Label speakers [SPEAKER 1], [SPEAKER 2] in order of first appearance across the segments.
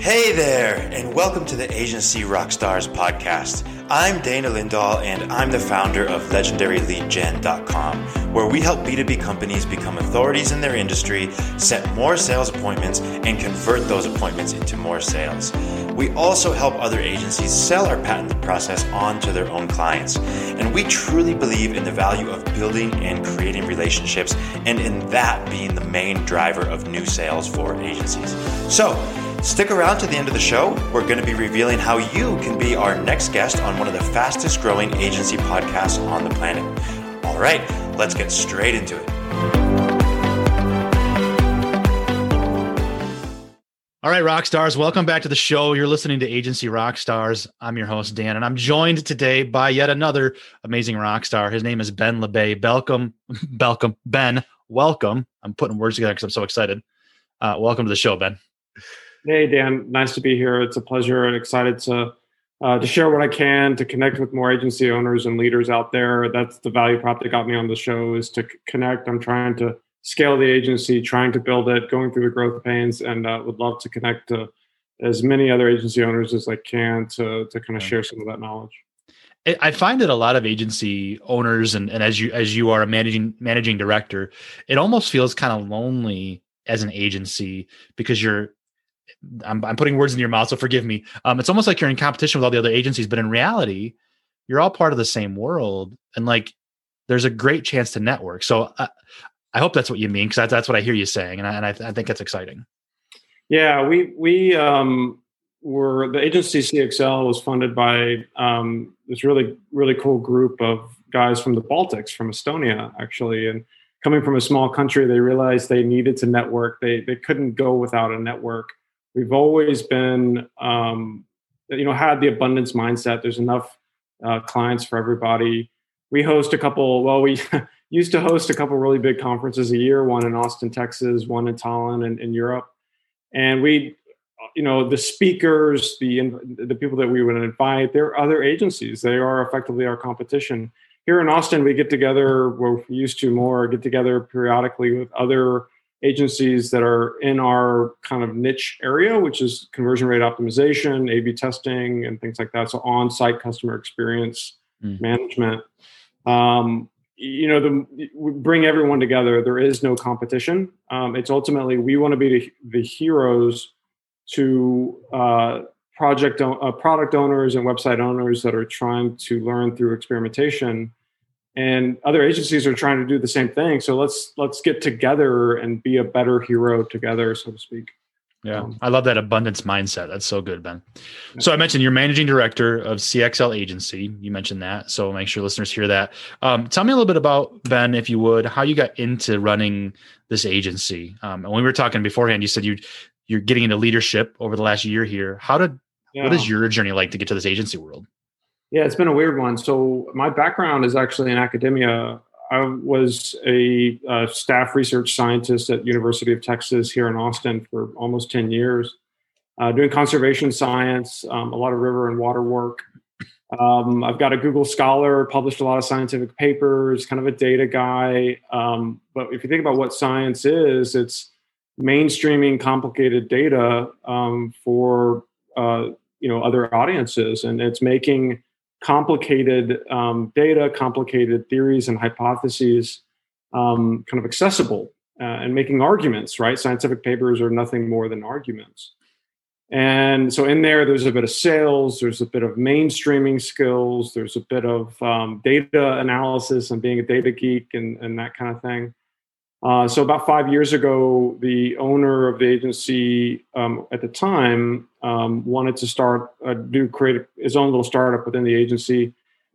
[SPEAKER 1] Hey there, and welcome to the Agency Rockstars podcast. I'm Dana Lindahl, and I'm the founder of LegendaryLeadGen.com, where we help B2B companies become authorities in their industry, set more sales appointments, and convert those appointments into more sales. We also help other agencies sell our patented process on to their own clients. And we truly believe in the value of building and creating relationships, and in that being the main driver of new sales for agencies. So, Stick around to the end of the show. We're going to be revealing how you can be our next guest on one of the fastest growing agency podcasts on the planet. All right, let's get straight into it.
[SPEAKER 2] All right, rock stars, welcome back to the show. You're listening to Agency Rock Stars. I'm your host, Dan, and I'm joined today by yet another amazing rock star. His name is Ben Labay. Welcome, welcome, Ben. Welcome. I'm putting words together because I'm so excited. Uh, welcome to the show, Ben.
[SPEAKER 3] Hey, Dan. Nice to be here. It's a pleasure and excited to uh, to share what I can to connect with more agency owners and leaders out there. That's the value prop that got me on the show is to connect. I'm trying to scale the agency, trying to build it, going through the growth pains, and uh, would love to connect to as many other agency owners as I can to to kind of share some of that knowledge.
[SPEAKER 2] I find that a lot of agency owners and, and as you as you are a managing managing director, it almost feels kind of lonely as an agency because you're I'm, I'm putting words in your mouth, so forgive me. Um, it's almost like you're in competition with all the other agencies, but in reality, you're all part of the same world, and like there's a great chance to network. So I, I hope that's what you mean, because that's, that's what I hear you saying, and I, and I, I think that's exciting.
[SPEAKER 3] Yeah, we we um, were the agency CXL was funded by um, this really really cool group of guys from the Baltics, from Estonia, actually, and coming from a small country, they realized they needed to network. They they couldn't go without a network we've always been um, you know had the abundance mindset. There's enough uh, clients for everybody. We host a couple well we used to host a couple really big conferences a year one in austin texas one in tallinn in, in europe. And we you know the speakers the the people that we would invite they're other agencies. They are effectively our competition. Here in austin we get together we're used to more get together periodically with other agencies that are in our kind of niche area, which is conversion rate optimization, A B testing, and things like that. So on site customer experience mm. management. Um, you know, the, bring everyone together. There is no competition. Um, it's ultimately we want to be the, the heroes to uh, project uh, product owners and website owners that are trying to learn through experimentation and other agencies are trying to do the same thing. So let's let's get together and be a better hero together so to speak.
[SPEAKER 2] Yeah. Um, i love that abundance mindset. That's so good ben. So i mentioned you're managing director of cxl agency. You mentioned that. So make sure listeners hear that. Um, tell me a little bit about ben if you would how you got into running this agency. Um, and when we were talking beforehand you said you you're getting into leadership over the last year here. How did yeah. what is your journey like to get to this agency world
[SPEAKER 3] yeah, it's been a weird one. So my background is actually in academia. I was a, a staff research scientist at University of Texas here in Austin for almost 10 years, uh, doing conservation science, um, a lot of river and water work. Um, I've got a Google Scholar, published a lot of scientific papers, kind of a data guy. Um, but if you think about what science is, it's mainstreaming complicated data um, for uh, you know other audiences, and it's making complicated um, data, complicated theories and hypotheses um, kind of accessible uh, and making arguments, right? Scientific papers are nothing more than arguments. And so in there, there's a bit of sales, there's a bit of mainstreaming skills, there's a bit of um, data analysis and being a data geek and, and that kind of thing. Uh, so about five years ago, the owner of the agency um, at the time um, wanted to start uh, do create his own little startup within the agency,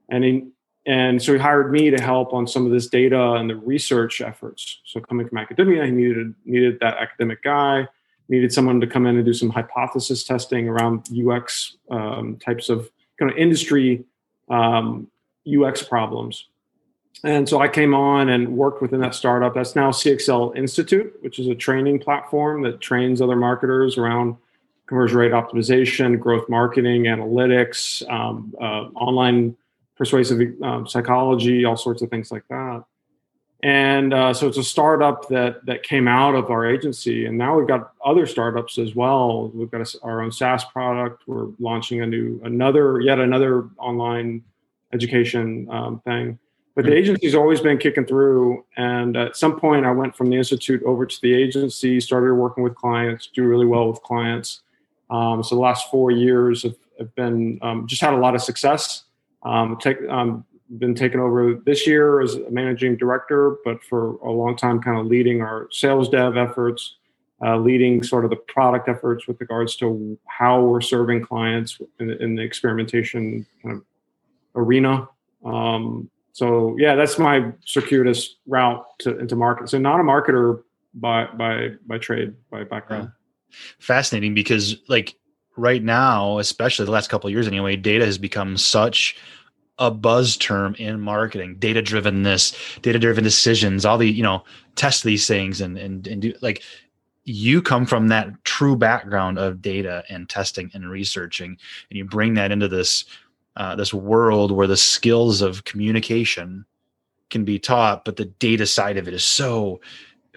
[SPEAKER 3] and he, and so he hired me to help on some of this data and the research efforts. So coming from academia, he needed needed that academic guy, needed someone to come in and do some hypothesis testing around UX um, types of kind of industry um, UX problems. And so I came on and worked within that startup. That's now CXL Institute, which is a training platform that trains other marketers around conversion rate optimization, growth marketing, analytics, um, uh, online persuasive um, psychology, all sorts of things like that. and uh, so it's a startup that that came out of our agency, and now we've got other startups as well. We've got a, our own SaaS product. We're launching a new another yet another online education um, thing. But the agency's always been kicking through, and at some point, I went from the institute over to the agency, started working with clients, do really well with clients. Um, so the last four years have, have been um, just had a lot of success. Um, take, um, been taken over this year as a managing director, but for a long time, kind of leading our sales dev efforts, uh, leading sort of the product efforts with regards to how we're serving clients in, in the experimentation kind of arena. Um, so yeah, that's my circuitous route to, into market. So not a marketer by by by trade, by background.
[SPEAKER 2] Yeah. Fascinating because like right now, especially the last couple of years anyway, data has become such a buzz term in marketing data driven this data driven decisions all the you know test these things and and and do like you come from that true background of data and testing and researching and you bring that into this uh, this world where the skills of communication can be taught but the data side of it is so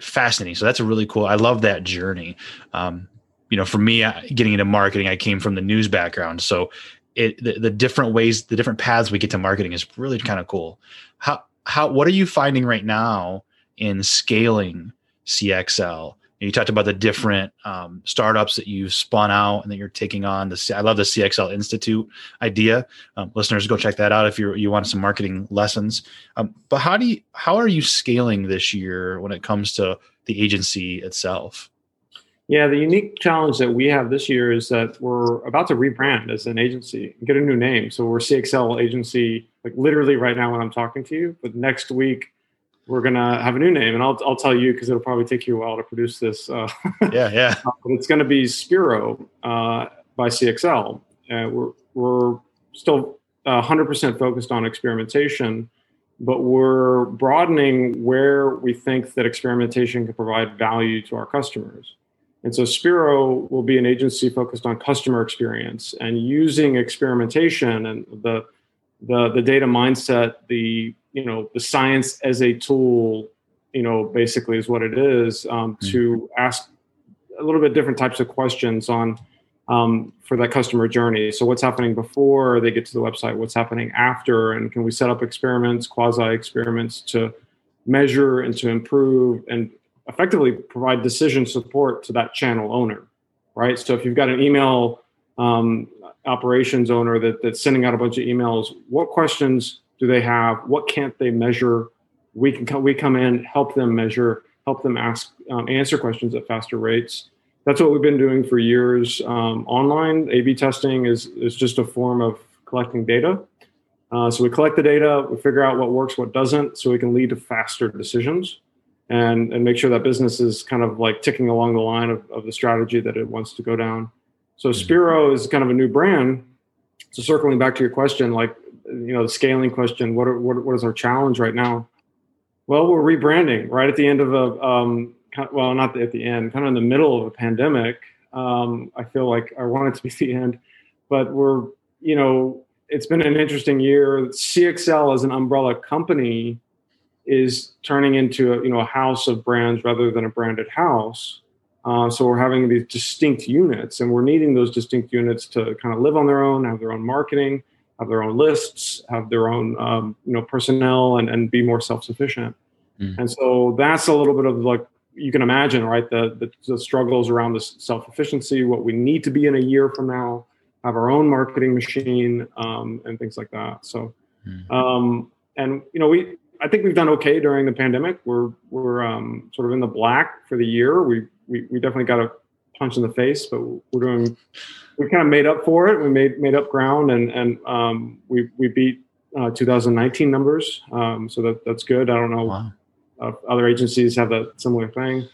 [SPEAKER 2] fascinating. So that's a really cool. I love that journey. Um, you know for me getting into marketing i came from the news background. So it the, the different ways the different paths we get to marketing is really kind of cool. How how what are you finding right now in scaling cxl you talked about the different um, startups that you've spun out and that you're taking on. The I love the CXL Institute idea. Um, listeners, go check that out if you you want some marketing lessons. Um, but how do you how are you scaling this year when it comes to the agency itself?
[SPEAKER 3] Yeah, the unique challenge that we have this year is that we're about to rebrand as an agency get a new name. So we're CXL agency, like literally right now when I'm talking to you. But next week we're gonna have a new name, and I'll I'll tell you because it'll probably take you a while to produce this. Uh,
[SPEAKER 2] yeah, yeah.
[SPEAKER 3] but it's going to be Speero uh, by CXL. Uh, we're we're still 100% focused on experimentation, but we're broadening where we think that experimentation can provide value to our customers. And so Speero will be an agency focused on customer experience and using experimentation and the the, the data mindset, the you know the science as a tool, you know, basically is what it is um, mm-hmm. to ask a little bit different types of questions on um, for that customer journey. So what's happening before they get to the website? What's happening after? And can we set up experiments, quasi experiments to measure and to improve and effectively provide decision support to that channel owner, right? So if you've got an email um, operations owner that, that's sending out a bunch of emails, what questions do they have? What can't they measure? We can come, we come in, help them measure, help them ask, um, answer questions at faster rates. That's what we've been doing for years. Um, online A/B testing is is just a form of collecting data. Uh, so we collect the data, we figure out what works, what doesn't, so we can lead to faster decisions and and make sure that business is kind of like ticking along the line of, of the strategy that it wants to go down. So mm-hmm. Speero is kind of a new brand. So circling back to your question, like you know the scaling question, what are, what, what is our challenge right now? Well, we're rebranding right at the end of a um, well, not at the end, kind of in the middle of a pandemic. Um, I feel like I want it to be the end, but we're you know it's been an interesting year. CXL as an umbrella company is turning into a, you know a house of brands rather than a branded house. Uh, so we're having these distinct units, and we're needing those distinct units to kind of live on their own, have their own marketing, have their own lists, have their own um, you know personnel, and and be more self sufficient. Mm. And so that's a little bit of like you can imagine, right? The, the, the struggles around this self efficiency, what we need to be in a year from now, have our own marketing machine, um, and things like that. So, mm. um, and you know, we I think we've done okay during the pandemic. We're we're um, sort of in the black for the year. We we, we definitely got a punch in the face, but we're doing we kind of made up for it. We made made up ground, and and um, we we beat uh, 2019 numbers. Um, so that that's good. I don't know wow. uh, other agencies have a similar thing.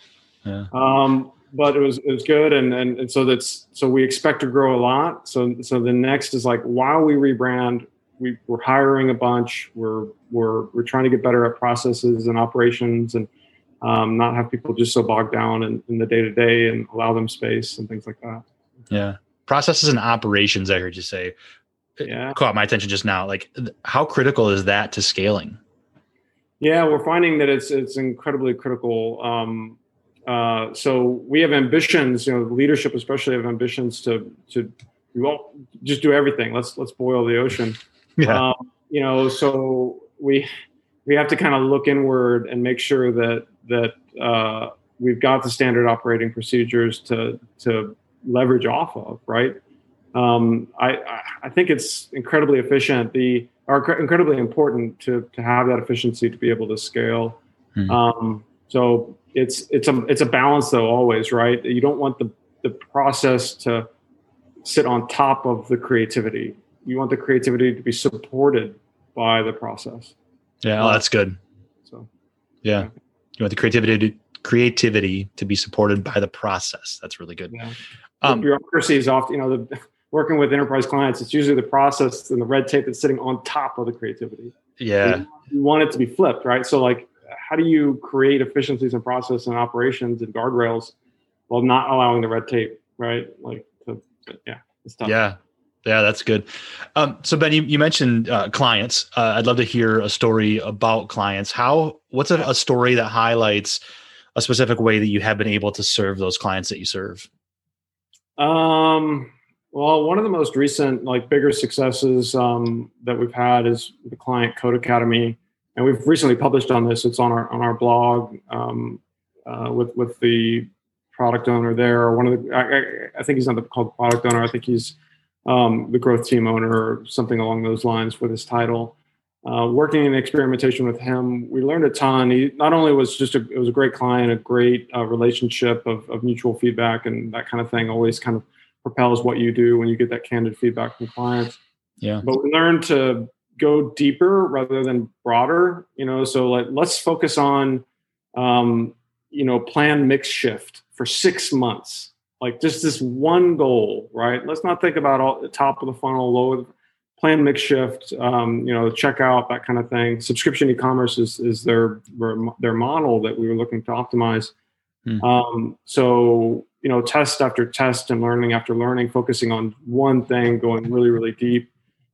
[SPEAKER 3] Yeah. Um, but it was it was good, and, and and so that's so we expect to grow a lot. So so the next is like while we rebrand, we, we're hiring a bunch. We're we're we're trying to get better at processes and operations, and um, not have people just so bogged down in, in the day to day, and allow them space and things like that.
[SPEAKER 2] Yeah, processes and operations. I heard you say.
[SPEAKER 3] Yeah,
[SPEAKER 2] caught my attention just now. Like, how critical is that to scaling?
[SPEAKER 3] Yeah, we're finding that it's it's incredibly critical. Um, uh, so we have ambitions, you know, leadership especially have ambitions to to we won't just do everything. Let's let's boil the ocean. Yeah. Um, you know, so we we have to kind of look inward and make sure that that uh, we've got the standard operating procedures to to leverage off of, right? Um, I I think it's incredibly efficient. The are incredibly important to to have that efficiency to be able to scale. Mm-hmm. Um, so it's it's a it's a balance though always, right? You don't want the the process to sit on top of the creativity. You want the creativity to be supported by the process.
[SPEAKER 2] Yeah, oh, that's good. So, yeah, you want the creativity to, creativity to be supported by the process. That's really good. Yeah.
[SPEAKER 3] Um, bureaucracy is often, you know, the, working with enterprise clients, it's usually the process and the red tape that's sitting on top of the creativity.
[SPEAKER 2] Yeah,
[SPEAKER 3] you, you want it to be flipped, right? So, like, how do you create efficiencies in process and operations and guardrails while not allowing the red tape, right? Like, to, yeah,
[SPEAKER 2] it's tough. Yeah, yeah, that's good. Um, so Ben, you, you mentioned uh, clients. Uh, I'd love to hear a story about clients. How? What's a, a, story that highlights a specific way that you have been able to serve those clients that you serve?
[SPEAKER 3] Um. Well, one of the most recent, like bigger successes um, that we've had is the client Codecademy, and we've recently published on this. It's on our on our blog um, uh, with with the product owner there. One of the, I, I think he's not the called product owner. I think he's um, the growth team owner or something along those lines with his title. Uh, working in experimentation with him, we learned a ton. He not only was just a, it was a great client, a great uh, relationship of, of mutual feedback and that kind of thing always kind of propels what you do when you get that candid feedback from clients.
[SPEAKER 2] Yeah.
[SPEAKER 3] But we learned to go deeper rather than broader, you know, so like let's focus on, um, you know, plan mix shift for six months like just this one goal, right? Let's not think about all the top of the funnel, low plan mix shift, um, you know, checkout, that kind of thing. Subscription e-commerce is is their their model that we were looking to optimize. Hmm. Um, so you know, test after test and learning after learning, focusing on one thing, going really really deep,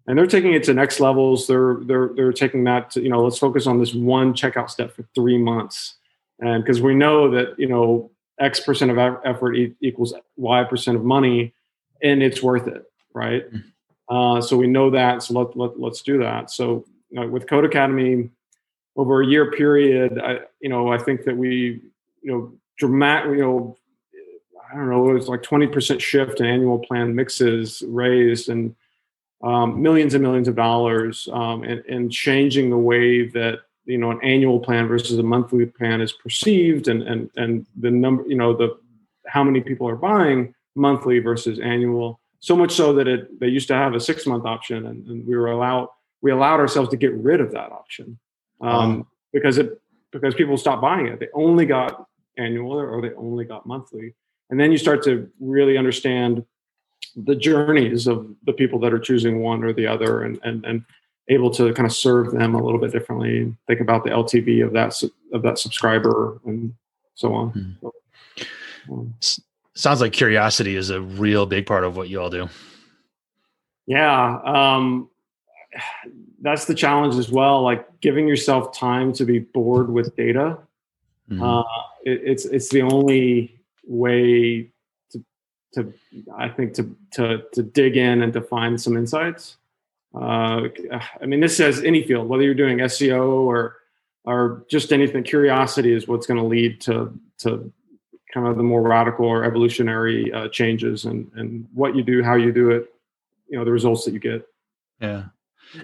[SPEAKER 3] and they're taking it to next levels. They're they're they're taking that to you know, let's focus on this one checkout step for three months, and because we know that you know X percent of effort equals Y percent of money, and it's worth it, right? Mm-hmm. Uh, so we know that. So let, let let's do that. So you know, with Codecademy, over a year period, I you know I think that we you know dramatic you know I don't know it was like twenty percent shift in annual plan mixes raised and um, millions and millions of dollars um, and, and changing the way that you know an annual plan versus a monthly plan is perceived and and and the number you know the how many people are buying monthly versus annual. So much so that it they used to have a six month option and, and we were allowed we allowed ourselves to get rid of that option um, because it because people stopped buying it. They only got annual or they only got monthly. And then you start to really understand the journeys of the people that are choosing one or the other and and and able to kind of serve them a little bit differently. Think about the LTV of that of that subscriber and so on. Mm-hmm. So,
[SPEAKER 2] um, Sounds like curiosity is a real big part of what you all do.
[SPEAKER 3] Yeah, um, that's the challenge as well. Like giving yourself time to be bored with data. Mm-hmm. Uh, it, it's it's the only way to to I think to to to dig in and to find some insights. Uh, I mean, this says any field, whether you're doing SEO or or just anything. Curiosity is what's going to lead to to kind of the more radical or evolutionary uh, changes and and what you do, how you do it, you know, the results that you get.
[SPEAKER 2] Yeah.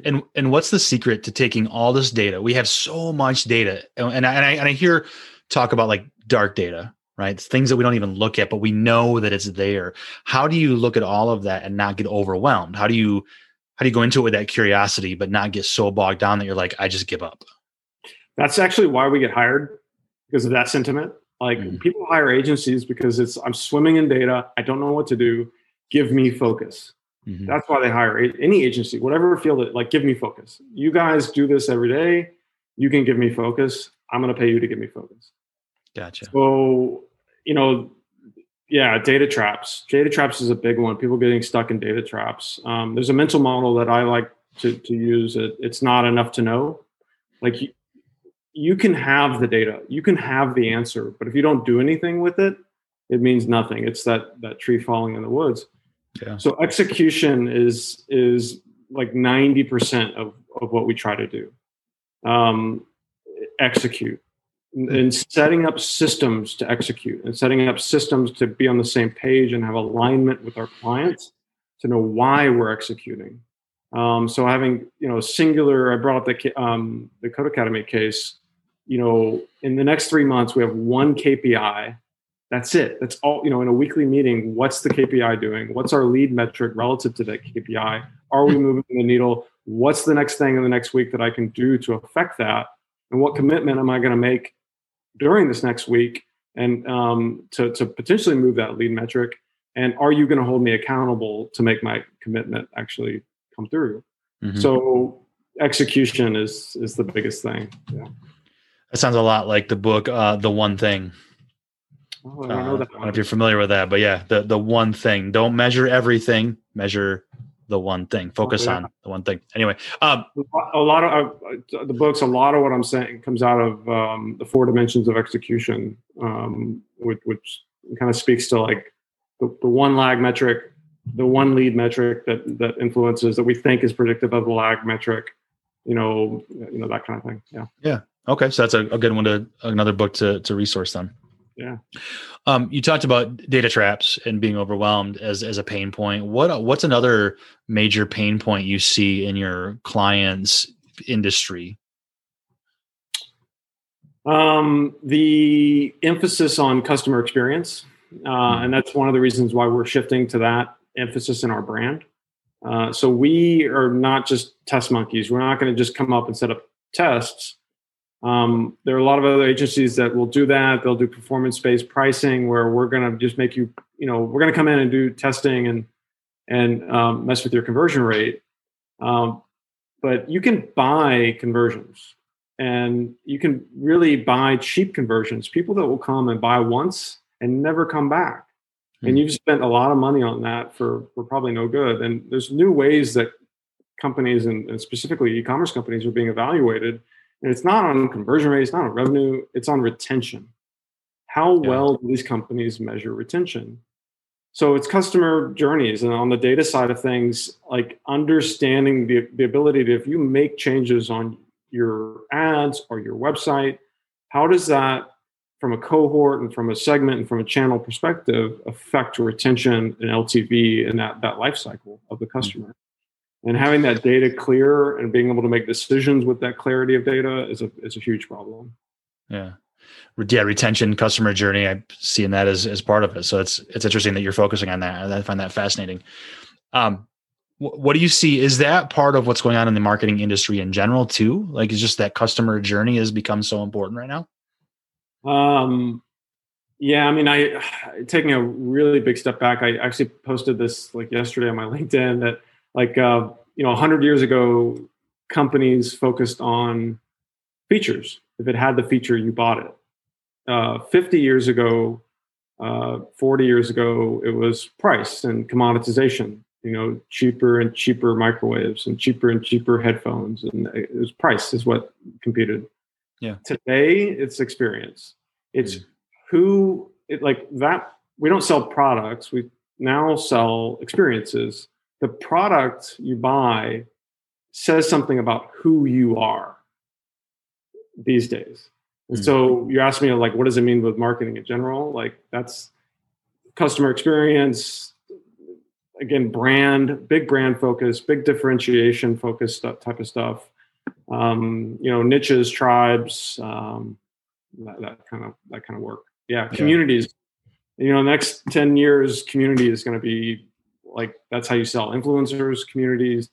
[SPEAKER 2] And and what's the secret to taking all this data? We have so much data, and I, and I, and I hear talk about like dark data, right? Things that we don't even look at, but we know that it's there. How do you look at all of that and not get overwhelmed? How do you how do you go into it with that curiosity but not get so bogged down that you're like i just give up?
[SPEAKER 3] That's actually why we get hired because of that sentiment. Like mm-hmm. people hire agencies because it's i'm swimming in data. I don't know what to do. Give me focus. Mm-hmm. that's why they hire any agency whatever field it like give me focus. You guys do this every day. You can give me focus. I'm going to pay you to give me focus.
[SPEAKER 2] Gotcha.
[SPEAKER 3] So you know yeah, data traps. Data traps is a big one. People getting stuck in data traps. Um, there's a mental model that I like to, to use. It, it's not enough to know. Like you, you can have the data, you can have the answer, but if you don't do anything with it, it means nothing. It's that that tree falling in the woods. Yeah. So execution is is like 90% of, of what we try to do. Um, execute and setting up systems to execute and setting up systems to be on the same page and have alignment with our clients to know why we're executing. Um, so having you know singular, I brought up the um, the Codecademy case. You know, in the next three months, we have one KPI. That's it. That's all. You know, in a weekly meeting, what's the KPI doing? What's our lead metric relative to that KPI? Are we moving the needle? What's the next thing in the next week that I can do to affect that? And what commitment am I going to make during this next week and um, to, to potentially move that lead metric? And are you going to hold me accountable to make my commitment actually come through? Mm-hmm. So execution is is the biggest thing. Yeah.
[SPEAKER 2] That sounds a lot like the book, uh, The One Thing.
[SPEAKER 3] Oh, I don't know, uh, that
[SPEAKER 2] I don't know if you're familiar with that, but yeah, the the one thing. Don't measure everything. Measure the one thing. Focus yeah. on the one thing. Anyway, um,
[SPEAKER 3] a lot of uh, the books, a lot of what I'm saying comes out of um, the four dimensions of execution, um, which, which, kind of speaks to like the, the, one lag metric, the one lead metric that that influences that we think is predictive of the lag metric. You know, you know that kind of thing. Yeah.
[SPEAKER 2] Yeah. Okay, so that's a, a good one to another book to to resource then.
[SPEAKER 3] Yeah.
[SPEAKER 2] Um, you talked about data traps and being overwhelmed as as a pain point. What what's another major pain point you see in your clients' industry?
[SPEAKER 3] Um, the emphasis on customer experience, uh, mm-hmm. and that's one of the reasons why we're shifting to that emphasis in our brand. Uh, so we are not just test monkeys. We're not going to just come up and set up tests. Um, there are a lot of other agencies that will do that. They'll do performance-based pricing, where we're going to just make you, you know, we're going to come in and do testing and and um, mess with your conversion rate. Um, but you can buy conversions, and you can really buy cheap conversions. People that will come and buy once and never come back, mm-hmm. and hmm. you've spent a lot of money on that for for probably no good. And there's new ways that companies and, and specifically e-commerce companies are being evaluated and it's not on conversion rate, it's not on revenue, it's on retention. How yeah. well do these companies measure retention? So it's customer journeys. And on the data side of things, like understanding the, the ability to, if you make changes on your ads or your website, how does that from a cohort and from a segment and from a channel perspective affect retention and LTV and that that life cycle of the mm. customer? And having that data clear and being able to make decisions with that clarity of data is a is a huge problem.
[SPEAKER 2] Yeah. Yeah, retention, customer journey. I'm seeing that as, as part of it. So it's it's interesting that you're focusing on that. I find that fascinating. Um, what do you see? Is that part of what's going on in the marketing industry in general too? Like, is just that customer journey has become so important right now?
[SPEAKER 3] Um, yeah, I mean, I taking a really big step back. I actually posted this like yesterday on my LinkedIn that like uh, you know 100 years ago companies focused on features. If it had the feature you bought it. Uh, 50 years ago uh, 40 years ago it was price and commoditization you know cheaper and cheaper microwaves and cheaper and cheaper headphones and it was price is what competed.
[SPEAKER 2] Yeah.
[SPEAKER 3] Today it's experience. It's mm. who it like that we don't sell products. We now sell experiences the product you buy says something about who you are these days. And mm-hmm. so you asked me like, what does it mean with marketing in general? Like that's customer experience, again, brand, big brand focus, big differentiation focus type of stuff. Um, you know, niches, tribes, um, that, that, kind of that kind of work. Yeah, communities. Yeah. You know, next ten years, community is going to be like that's how you sell influencers, communities.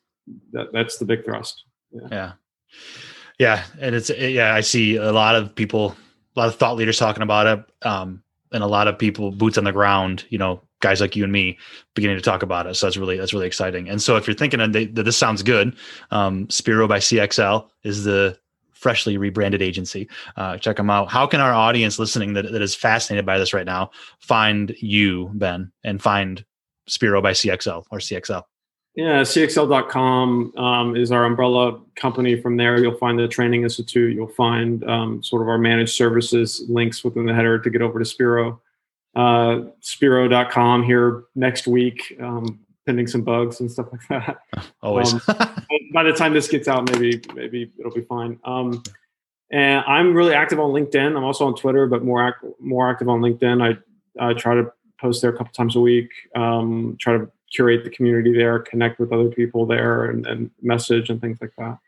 [SPEAKER 3] That that's the big thrust.
[SPEAKER 2] Yeah. yeah. Yeah, and it's yeah, I see a lot of people, a lot of thought leaders talking about it, um, and a lot of people boots on the ground. You know, guys like you and me beginning to talk about it. So that's really that's really exciting. And so if you're thinking that this sounds good, um, Speero by CXL is the freshly rebranded agency. Uh, check them out. How can our audience listening that, that is fascinated by this right now find you, Ben, and find Speero by CXL or CXL?
[SPEAKER 3] Yeah, cxl.com um, is our umbrella company. From there, you'll find the Training Institute. You'll find um, sort of our managed services links within the header to get over to Speero. Uh, Speero.com here next week, um, pending some bugs and stuff like that.
[SPEAKER 2] Always.
[SPEAKER 3] Um, by the time this gets out, maybe maybe it'll be fine. Um, and I'm really active on LinkedIn. I'm also on Twitter, but more ac- more active on LinkedIn. I, I try to post there a couple times a week. Um, try to curate the community there, connect with other people there, and, and message and things like that.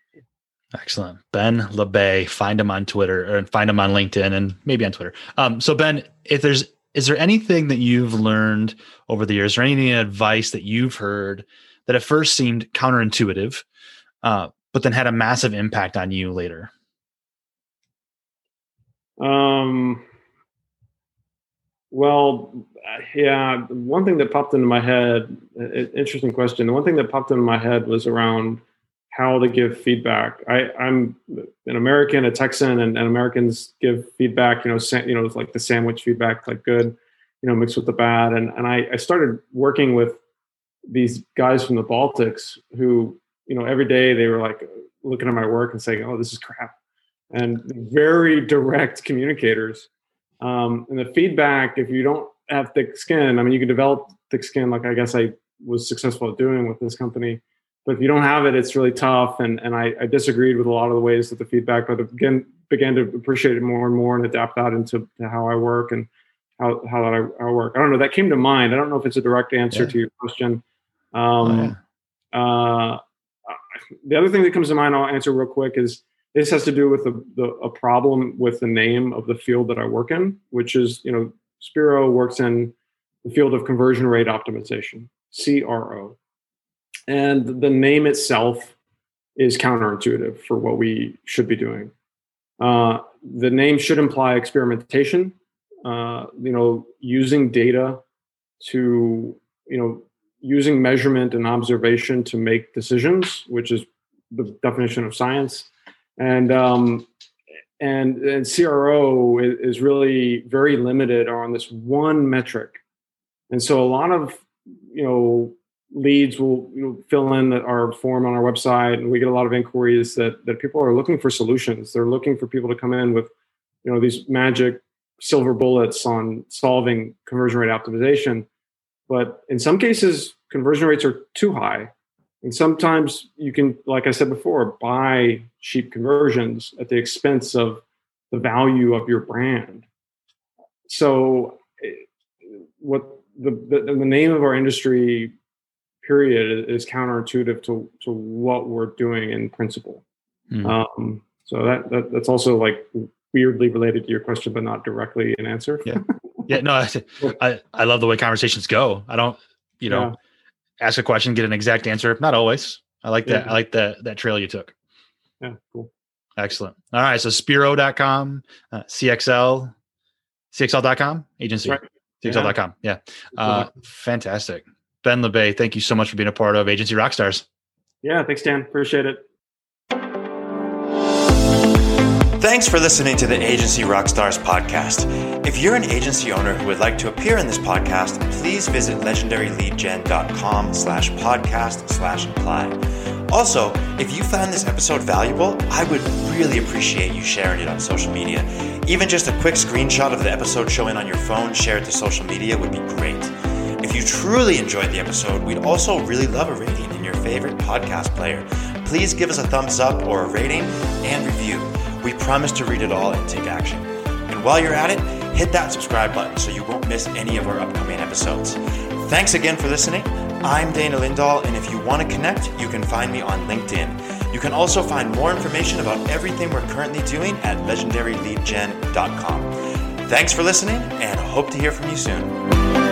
[SPEAKER 2] Excellent. Ben Labay, find him on Twitter or find him on LinkedIn and maybe on Twitter. Um, so Ben, if there's is there anything that you've learned over the years or any advice that you've heard that at first seemed counterintuitive, uh, but then had a massive impact on you later?
[SPEAKER 3] Um, well, yeah, one thing that popped into my head, interesting question. The one thing that popped into my head was around how to give feedback. I, I'm an American, a Texan, and, and Americans give feedback. You know, sa- you know, like the sandwich feedback, like good, you know, mixed with the bad. And and I, I started working with these guys from the Baltics who, you know, every day they were like looking at my work and saying, "Oh, this is crap," and very direct communicators. Um, and the feedback, if you don't have thick skin, I mean, you can develop thick skin, like I guess I was successful at doing with this company. But if you don't have it, it's really tough. And and I, I disagreed with a lot of the ways that the feedback, but again, began to appreciate it more and more and adapt that into how I work and how how that I, I, work. I don't know. That came to mind. I don't know if it's a direct answer yeah. to your question. Um, oh, yeah. uh, the other thing that comes to mind, I'll answer real quick, is this has to do with the, the, a problem with the name of the field that I work in, which is, you know, Speero works in the field of conversion rate optimization, CRO. And the name itself is counterintuitive for what we should be doing. Uh, the name should imply experimentation, uh, you know, using data to, you know, using measurement and observation to make decisions, which is the definition of science and um, and and CRO is, really very limited on this one metric, and so a lot of you know leads will you know, fill in our form on our website, and we get a lot of inquiries that that people are looking for solutions. They're looking for people to come in with you know these magic silver bullets on solving conversion rate optimization, but in some cases conversion rates are too high and sometimes you can, like I said before, buy cheap conversions at the expense of the value of your brand. So, eh, what the, the, the name of our industry period is counterintuitive to, to what we're doing in principle. Mm. Um, so that, that that's also like weirdly related to your question, but not directly an answer.
[SPEAKER 2] Yeah. Yeah. No, I, I, I love the way conversations go. I don't, you know, ask a question, get an exact answer. Not always. I like that. Yeah. I like that that trail you took.
[SPEAKER 3] Yeah, cool.
[SPEAKER 2] Excellent. All right. So Speero.com, uh, CXL, CXL.com, agency. Right. CXL.com. Yeah. Uh, fantastic. Ben Labay, thank you so much for being a part of Agency Rockstars.
[SPEAKER 3] Yeah, thanks, Dan. Appreciate it.
[SPEAKER 1] Thanks for listening to the Agency Rockstars podcast. If you're an agency owner who would like to appear in this podcast, please visit legendaryleadgen.com slash podcast slash apply. Also, if you found this episode valuable, I would really appreciate you sharing it on social media. Even just a quick screenshot of the episode showing on your phone shared to social media would be great. If you truly enjoyed the episode, we'd also really love a rating in your favorite podcast player. Please give us a thumbs up or a rating and review. We promise to read it all and take action. And while you're at it, hit that subscribe button so you won't miss any of our upcoming episodes. Thanks again for listening. I'm Dana Lindahl, and if you want to connect, you can find me on LinkedIn. You can also find more information about everything we're currently doing at legendaryleadgen.com. Thanks for listening, and hope to hear from you soon.